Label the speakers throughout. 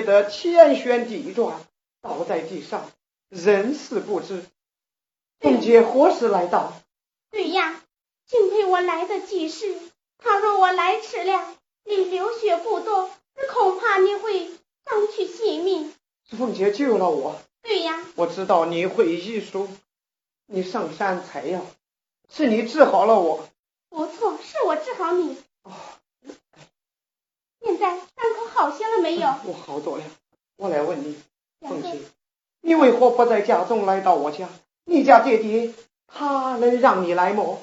Speaker 1: 觉得天旋地转，倒在地上，人事不知。凤姐何时来到？
Speaker 2: 对呀，幸亏我来得及时。倘若我来迟了，你流血不多，恐怕你会丧去性命。
Speaker 1: 凤姐救了我。
Speaker 2: 对呀，
Speaker 1: 我知道你会医术，你上山采药，是你治好了我。
Speaker 2: 不错，是我治好你。哦。现在伤口好些了没有？
Speaker 1: 我好多了。我来问你，凤姐，你为何不在家中来到我家？你家爹爹他能让你来么？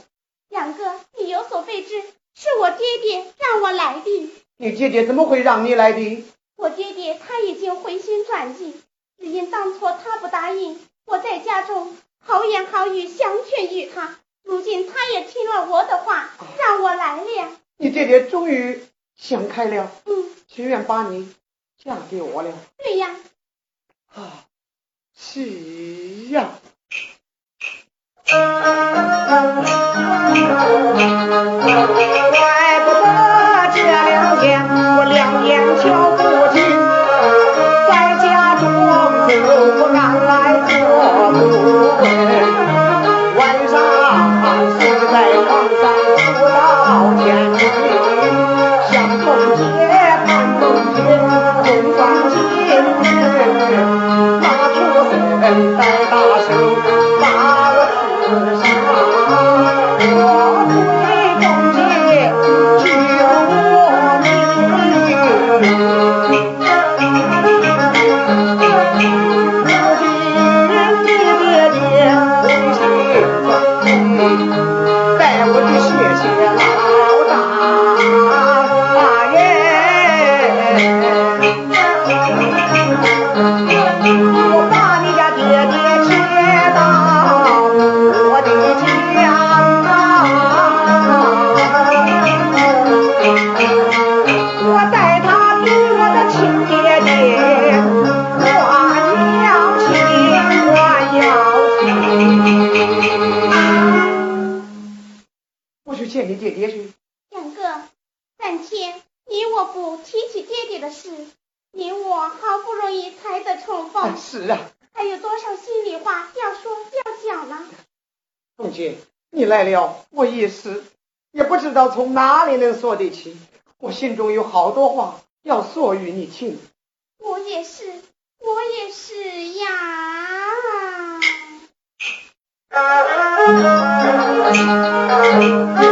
Speaker 2: 杨哥，你有所未知，是我爹爹让我来的。
Speaker 1: 你爹爹怎么会让你来的？
Speaker 2: 我爹爹他已经回心转意，只因当初他不答应，我在家中好言好语相劝于他，如今他也听了我的话，让我来了。
Speaker 1: 你爹爹终于。想开了，
Speaker 2: 嗯，
Speaker 1: 情愿把你嫁给我了。
Speaker 2: 对呀，
Speaker 1: 啊，是呀。
Speaker 3: 怪不得这两天我两眼瞧不清，在家中就不敢来做不问，晚上睡在床上不到天明。凤
Speaker 1: 能说得起，我心中有好多话要说与你听。
Speaker 2: 我也是，我也是呀。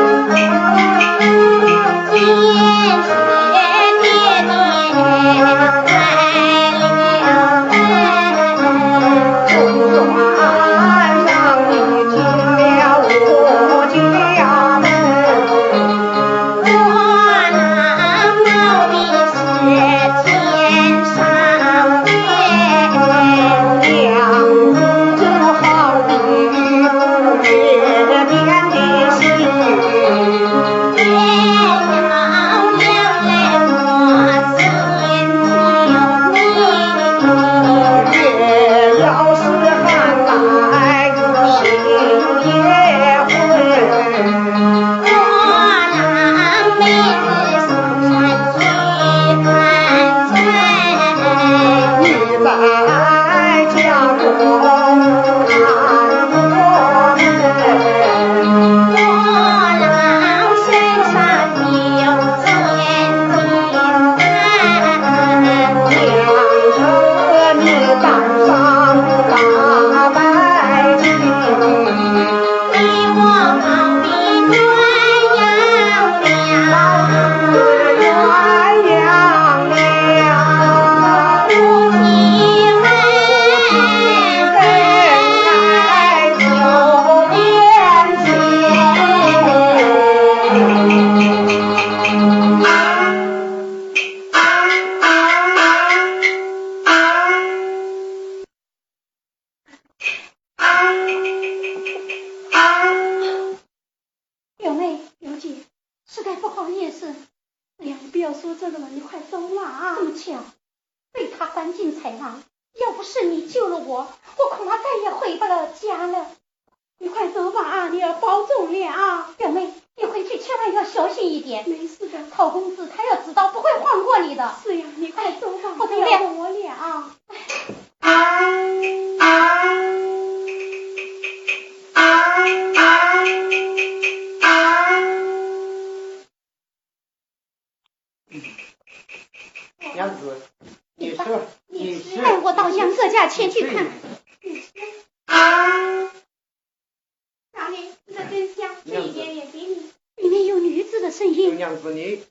Speaker 1: 娘子你，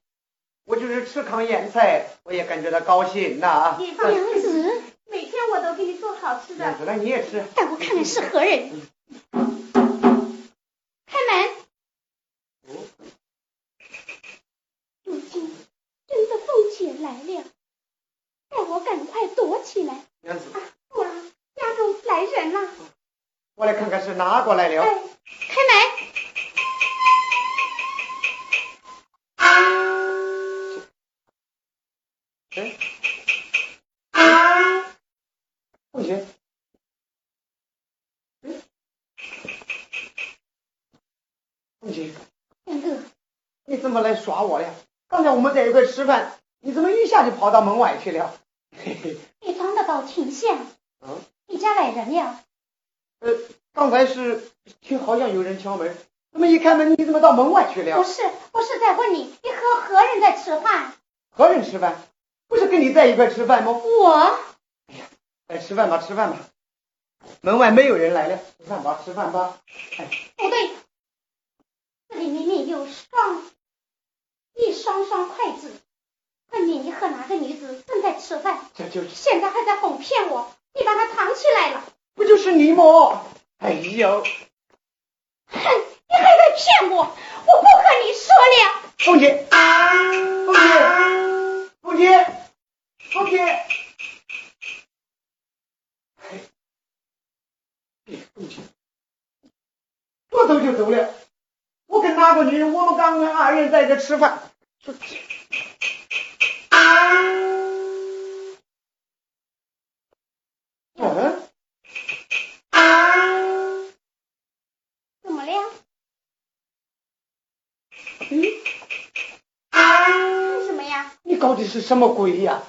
Speaker 4: 我
Speaker 1: 就是吃糠咽菜，我也感觉到高兴呐。
Speaker 4: 娘子，
Speaker 5: 每天我都给你做好吃的。
Speaker 1: 娘子，那你也吃。
Speaker 4: 带我看看是何人。开门。
Speaker 5: 如今真的凤姐来了，待我赶快躲起来。
Speaker 1: 娘子。
Speaker 5: 不然家中来人了。
Speaker 1: 我来看看是哪个来了。
Speaker 5: 哎，
Speaker 4: 开门。
Speaker 1: 哎，凤姐，凤姐，
Speaker 4: 杨哥，
Speaker 1: 你怎么来耍我了？刚才我们在一块吃饭，你怎么一下就跑到门外去了？嘿嘿，
Speaker 4: 你装的倒挺像。
Speaker 1: 嗯，
Speaker 4: 你家来人了？
Speaker 1: 呃，刚才是听好像有人敲门，那么一开门你怎么到门外去了？
Speaker 4: 不是，不是在问你，你和何人在吃饭？
Speaker 1: 何人吃饭？不是跟你在一块吃饭吗？
Speaker 4: 我。
Speaker 1: 哎呀，来吃饭吧，吃饭吧。门外没有人来了，吃饭吧，吃饭吧。哎，
Speaker 4: 不对，这里明明有双一双双筷子，看你你和哪个女子正在吃饭，
Speaker 1: 这就是
Speaker 4: 现在还在哄骗我，你把它藏起来了，
Speaker 1: 不就是你吗？哎呦，
Speaker 4: 哼，你还在骗我，我不和你说了。
Speaker 1: 凤姐，凤姐，凤姐，凤姐，哎，凤姐，说走就走了。我跟哪个女人？我们刚刚二人在这吃饭。嗯？
Speaker 5: 怎么了？
Speaker 1: 嗯？
Speaker 5: 看什么呀？
Speaker 1: 你搞的是什么鬼呀？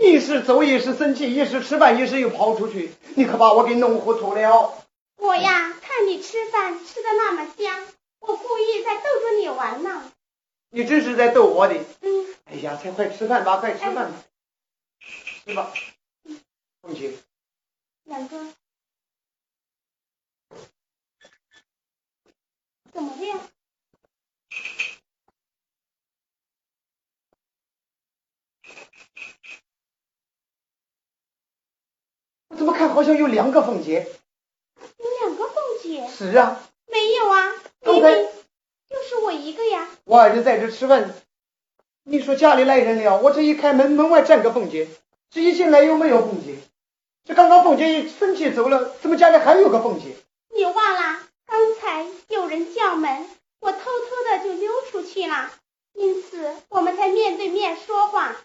Speaker 1: 一时走，一时生气，一时吃饭，一时又跑出去，你可把我给弄糊涂了。
Speaker 5: 我呀，看你吃饭吃的那么香，我故意在逗着你玩呢。
Speaker 1: 你这是在逗我的。
Speaker 5: 嗯。
Speaker 1: 哎呀，才快吃饭吧，快吃饭吧，吃吧。凤姐。
Speaker 5: 两个。怎么的？
Speaker 1: 我怎么看好像有两个凤姐？
Speaker 5: 有两个凤姐？
Speaker 1: 是啊。
Speaker 5: 没有啊，就是我一个呀。
Speaker 1: 我儿子在这吃饭，你说家里来人了，我这一开门，门外站个凤姐，这一进来又没有凤姐，这刚刚凤姐一生气走了，怎么家里还有个凤姐？
Speaker 5: 你忘了刚才有人叫门，我偷偷的就溜出去了，因此我们才面对面说话。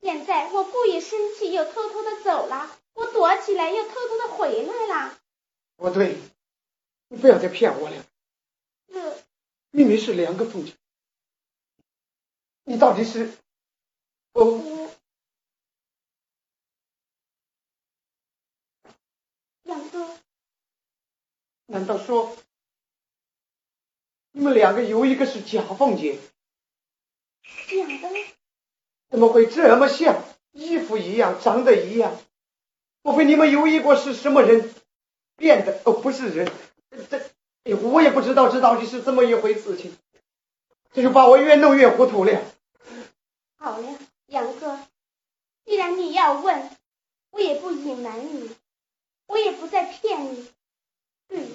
Speaker 5: 现在我故意生气，又偷偷的走了，我躲起来，又偷偷的回来了。
Speaker 1: 不对，你不要再骗我了。
Speaker 5: 这
Speaker 1: 明明是两个凤姐，你到底是？哦，
Speaker 5: 我杨哥，
Speaker 1: 难道说你们两个有一个是假凤姐？
Speaker 5: 假的？
Speaker 1: 怎么会这么像？衣服一样，长得一样，莫非你们有一个是什么人变的？哦，不是人，这哎，我也不知道这到底是怎么一回事情，这就把我越弄越糊涂了。
Speaker 5: 好了，杨哥，既然你要问，我也不隐瞒你，我也不再骗你。对，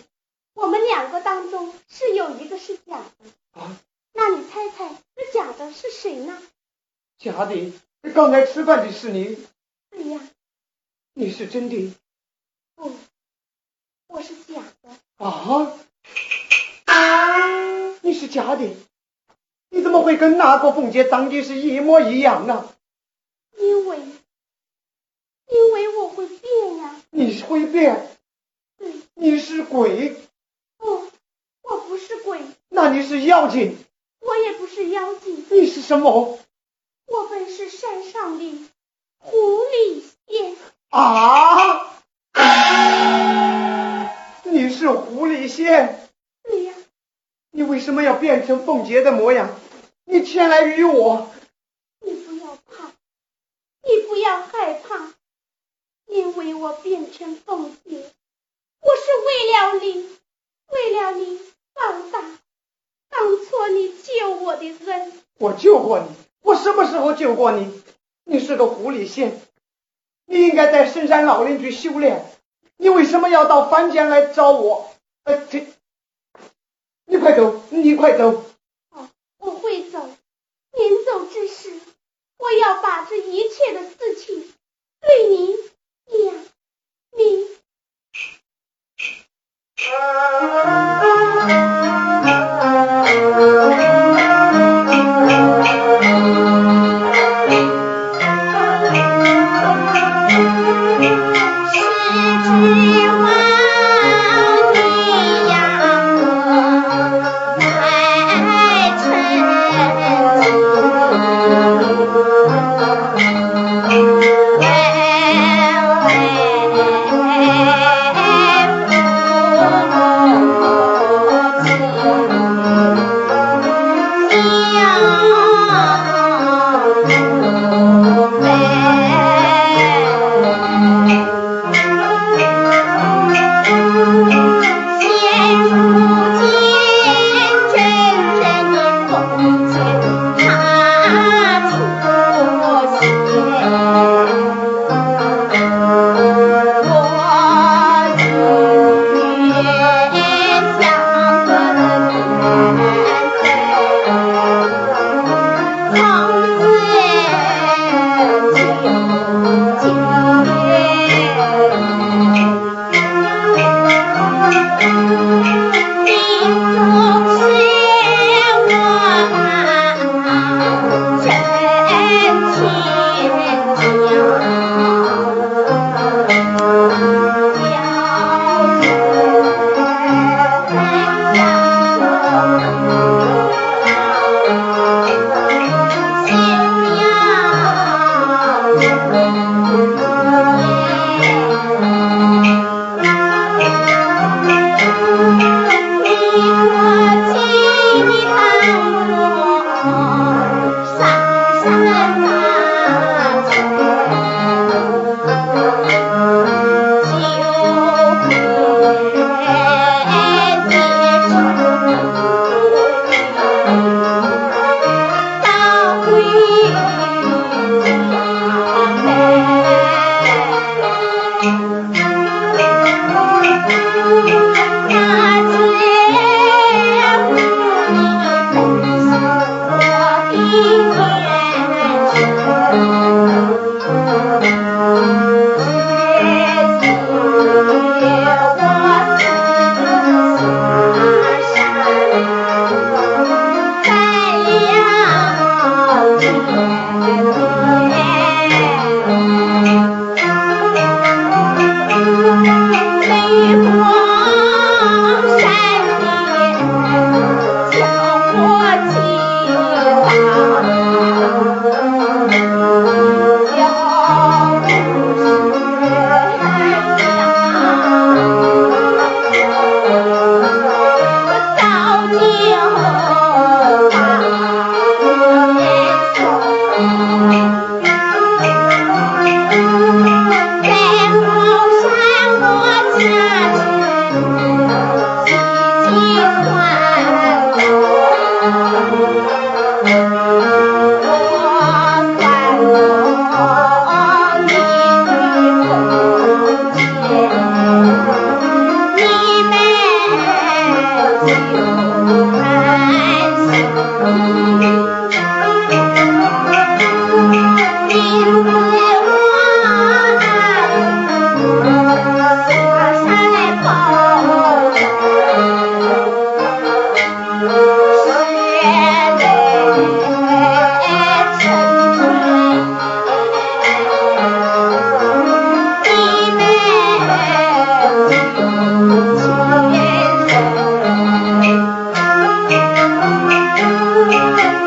Speaker 5: 我们两个当中是有一个是假的。
Speaker 1: 啊？
Speaker 5: 那你猜猜，这假的是谁呢？
Speaker 1: 假的，刚才吃饭的是你。
Speaker 5: 对呀。
Speaker 1: 你是真的？
Speaker 5: 不，我是假的。
Speaker 1: 啊？你是假的？你怎么会跟那个凤姐长得是一模一样呢？
Speaker 5: 因为，因为我会变呀。
Speaker 1: 你会变？
Speaker 5: 对。
Speaker 1: 你是鬼？不，我不是鬼。那你是妖精，
Speaker 2: 我也不是妖精，
Speaker 1: 你是什么？
Speaker 2: 我本是山上的狐狸仙。
Speaker 1: 啊！你是狐狸仙？你为什么要变成凤姐的模样？你前来与我。
Speaker 2: 你不要怕，你不要害怕，因为我变成凤姐，我是为了你，为了你报答当初你救我的恩。
Speaker 1: 我救过你，我什么时候救过你？你是个狐狸仙，你应该在深山老林去修炼，你为什么要到凡间来找我？呃，这，快走，你快走！
Speaker 2: 好，我会走。临走之时，我要把这一切的事情对你讲明。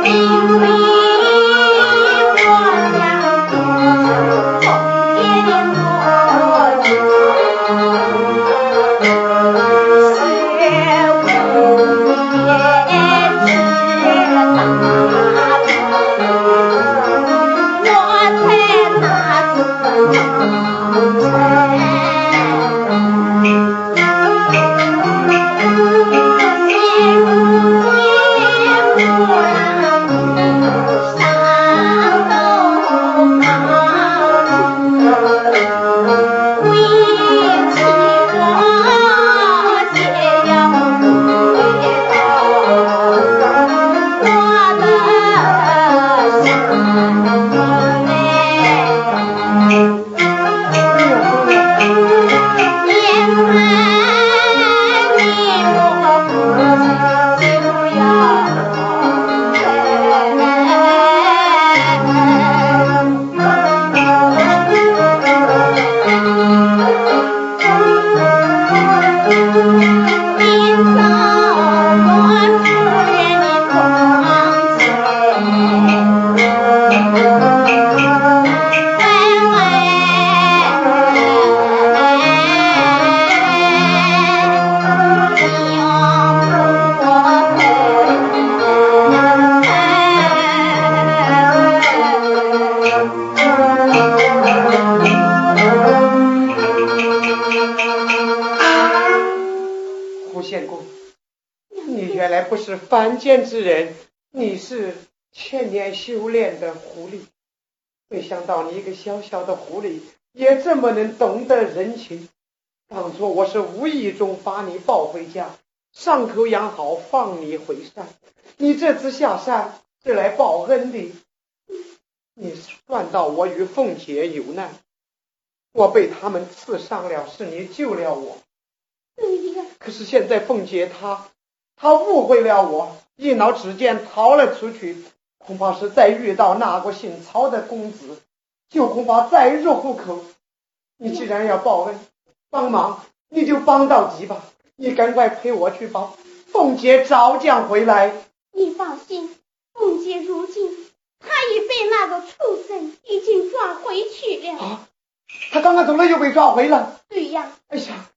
Speaker 1: Oh. 凡间之人，你是千年修炼的狐狸。没想到你一个小小的狐狸，也这么能懂得人情。当初我是无意中把你抱回家，伤口养好，放你回山。你这次下山是来报恩的。你算到我与凤姐有难，我被他们刺伤了，是你救了我。可是现在凤姐她，她误会了我，一脑之间逃了出去，恐怕是再遇到那个姓曹的公子，就恐怕再入虎口。你既然要报恩，帮忙你就帮到底吧。你赶快陪我去把凤姐召将回来。
Speaker 4: 你放心，凤姐如今。她已被那个畜生已经抓回去了。
Speaker 1: 啊，他刚刚走了又被抓回了。
Speaker 4: 对呀。
Speaker 1: 哎呀，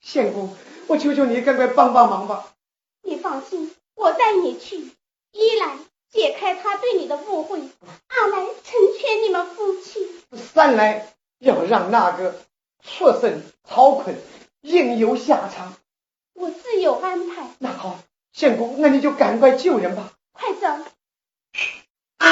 Speaker 1: 县公，我求求你赶快帮帮忙吧。
Speaker 4: 你放心，我带你去。一来解开他对你的误会，二来成全你们夫妻，
Speaker 1: 三来要让那个畜生曹坤应有下场。
Speaker 4: 我自有安排。
Speaker 1: 那好，相公，那你就赶快救人吧。
Speaker 4: 快走。跑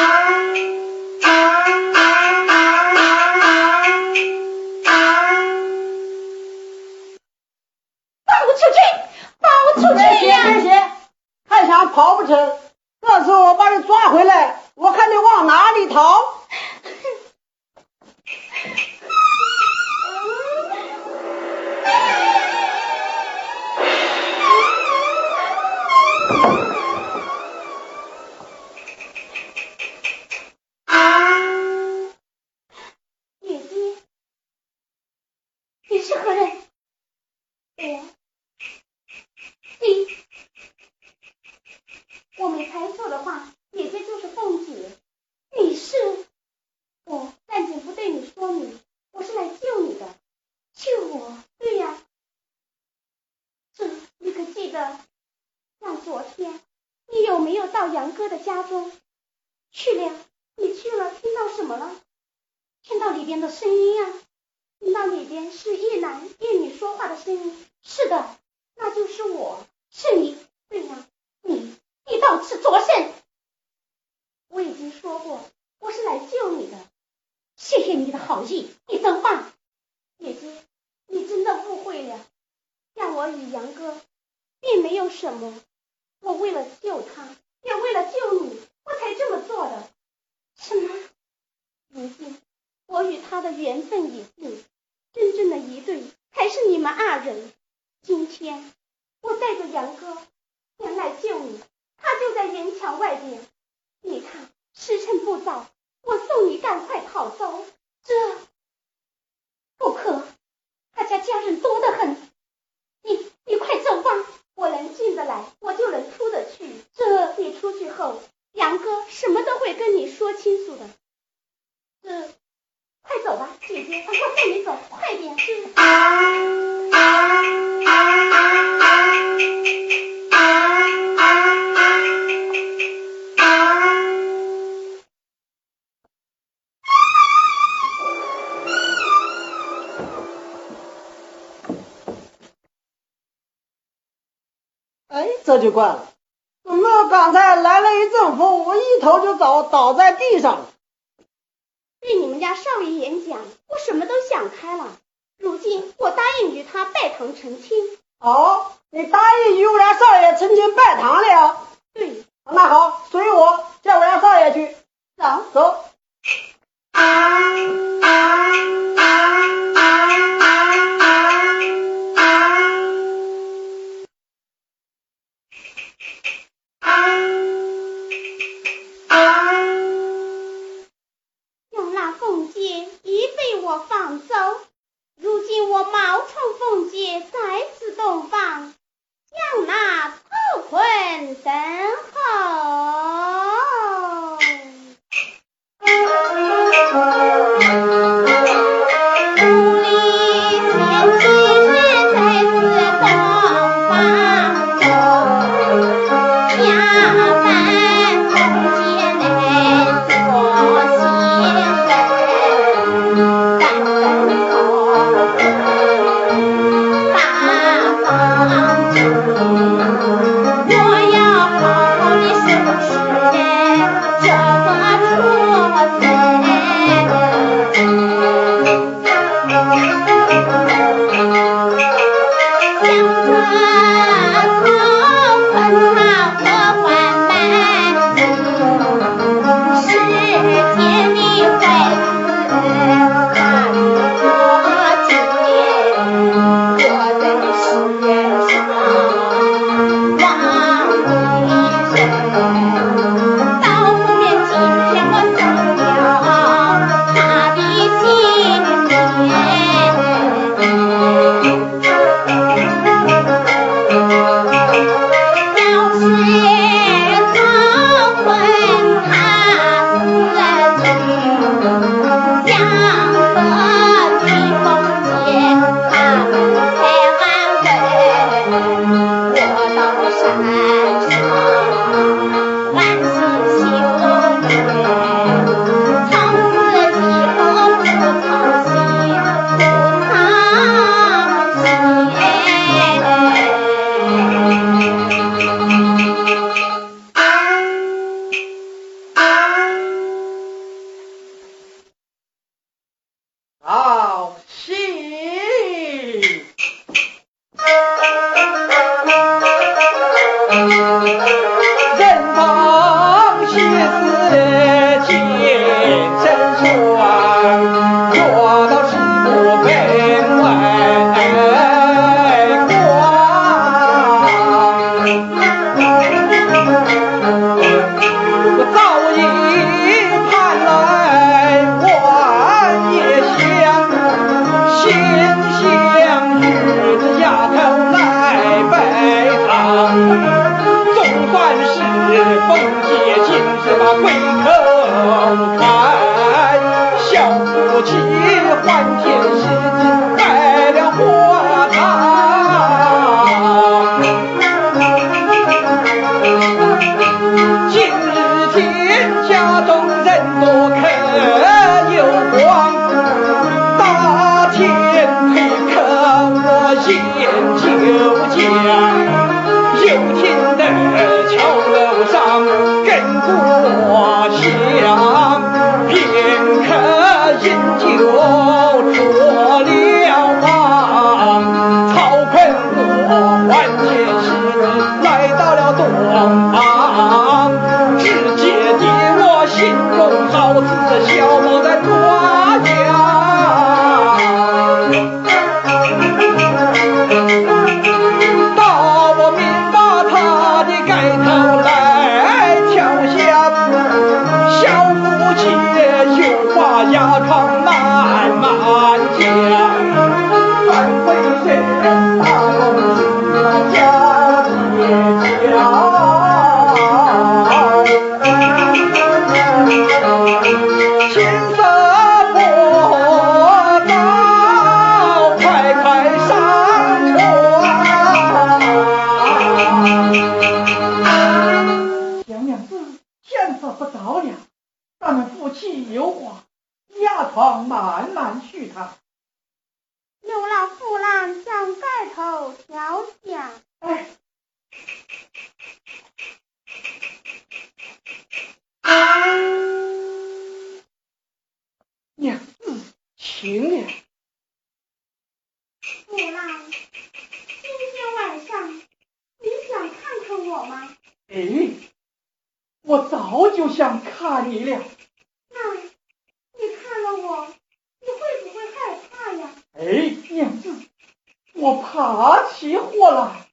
Speaker 5: 逃不成？这次我把你抓回来，我看你往哪里逃。这就怪了，怎哎，娘，我爬起火来。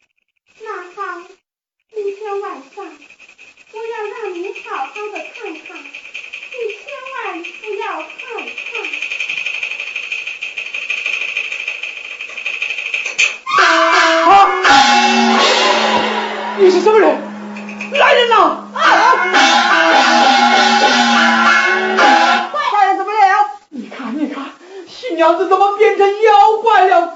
Speaker 5: 娘子怎么变成妖怪了？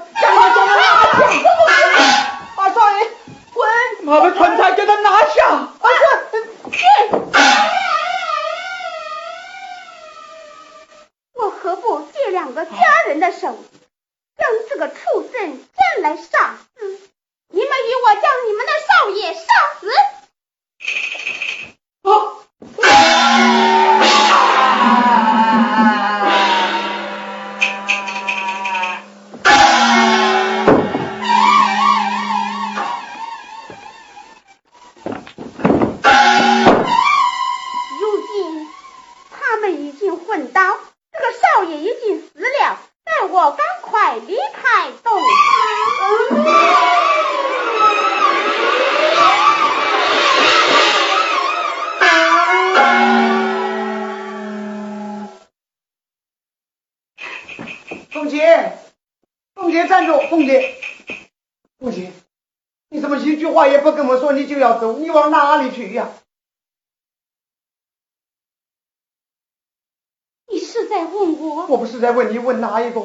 Speaker 4: 刀，这个少爷已经死了，待我赶快离开洞。凤
Speaker 5: 姐，凤姐站住，凤姐，凤姐，你怎么一句
Speaker 4: 话
Speaker 5: 也不跟我说，
Speaker 4: 你
Speaker 5: 就
Speaker 2: 要走，你往哪里去呀？
Speaker 1: 我
Speaker 2: 不是在问你问哪一个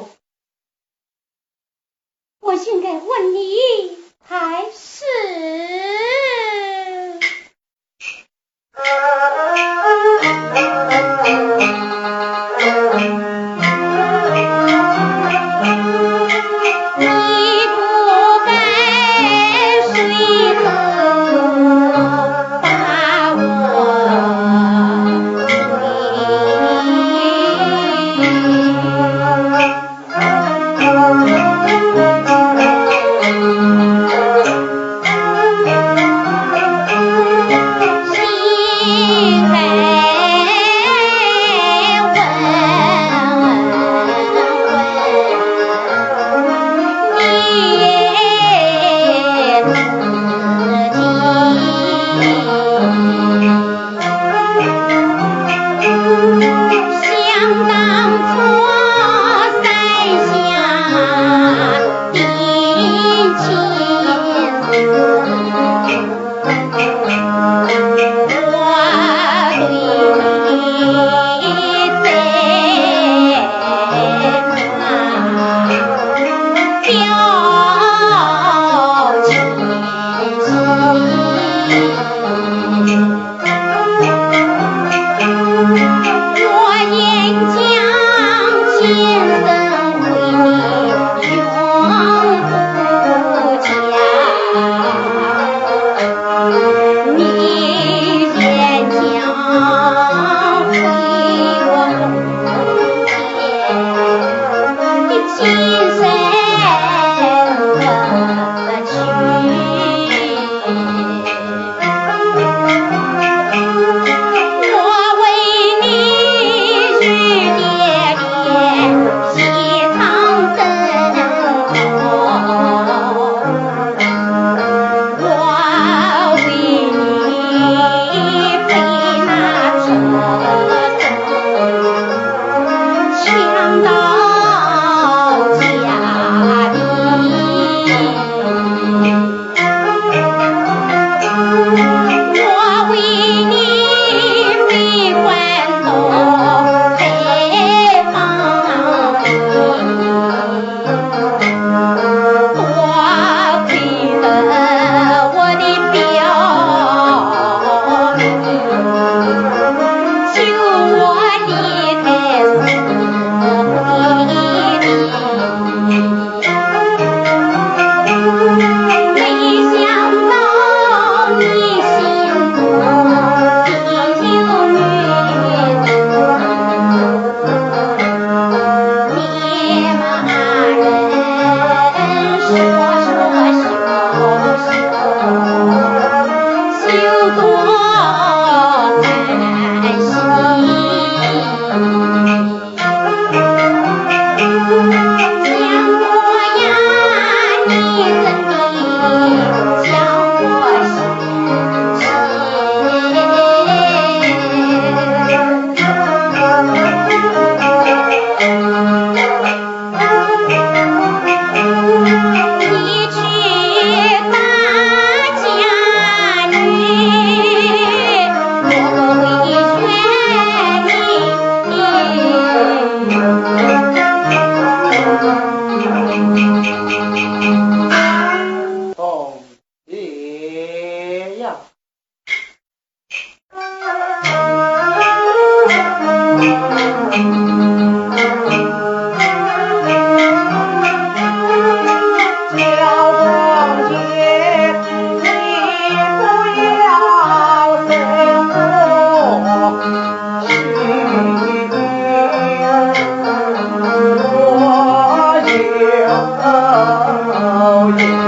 Speaker 1: 遥。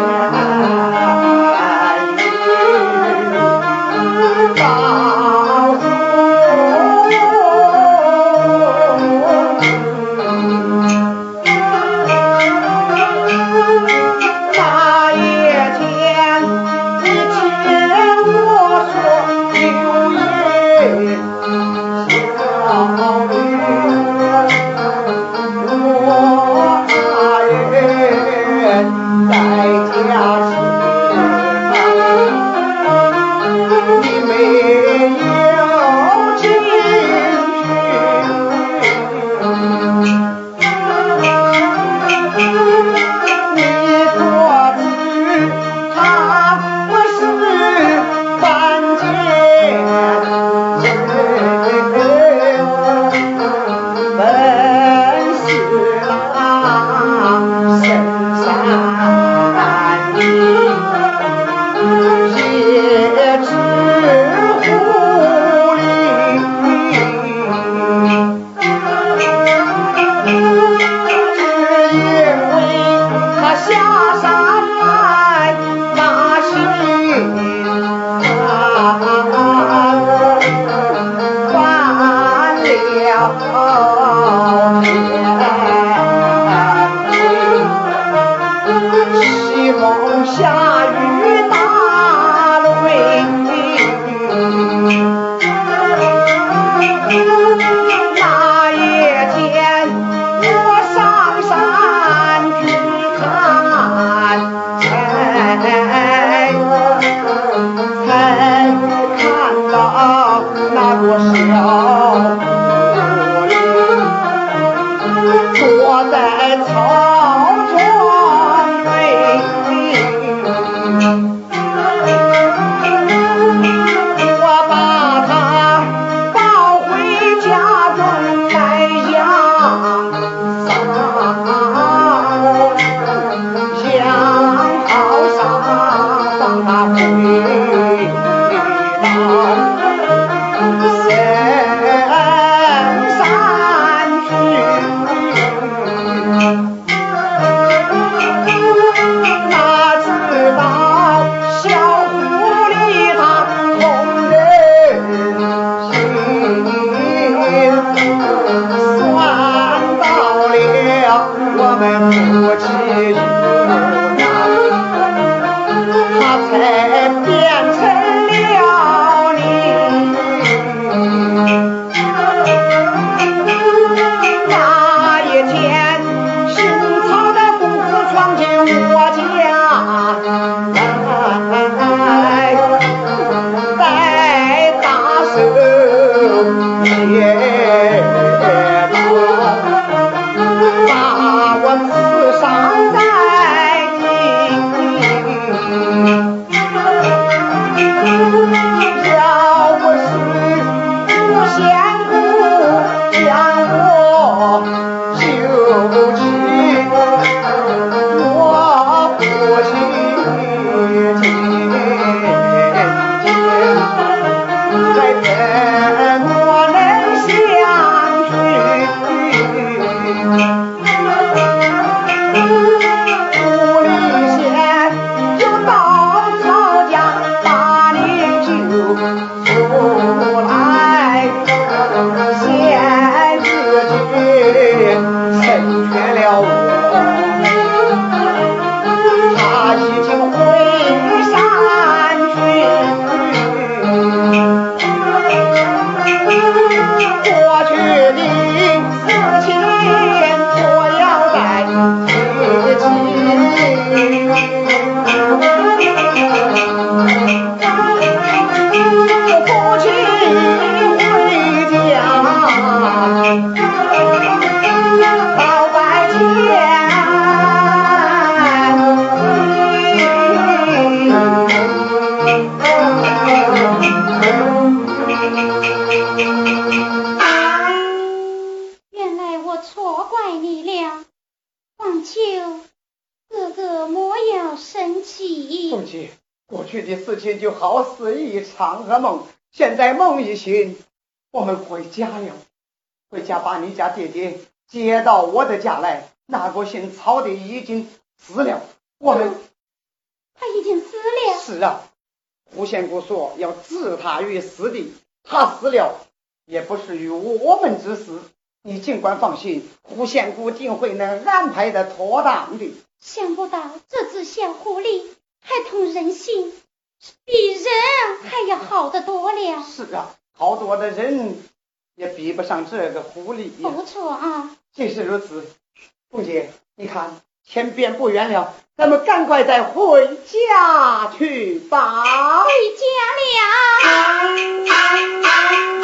Speaker 1: 起义凤姐过去的事情就好似一场噩梦。现在梦已醒我们回家了。回家把你家爹爹接到我的家来那个姓曹的已经死了。我们他已
Speaker 4: 经死了。
Speaker 1: 是啊胡仙姑说要置他于死地他死了也不是与我们之死。你尽管放心胡仙姑定会能安排的妥当的。
Speaker 4: 想不到这只小狐狸还通人性，比人还要好得多了。
Speaker 1: 是啊，好多的人也比不上这个狐狸。
Speaker 4: 不错啊，
Speaker 1: 既是如此，凤姐，你看天边不远了，咱们赶快再回家去吧。
Speaker 4: 回家了。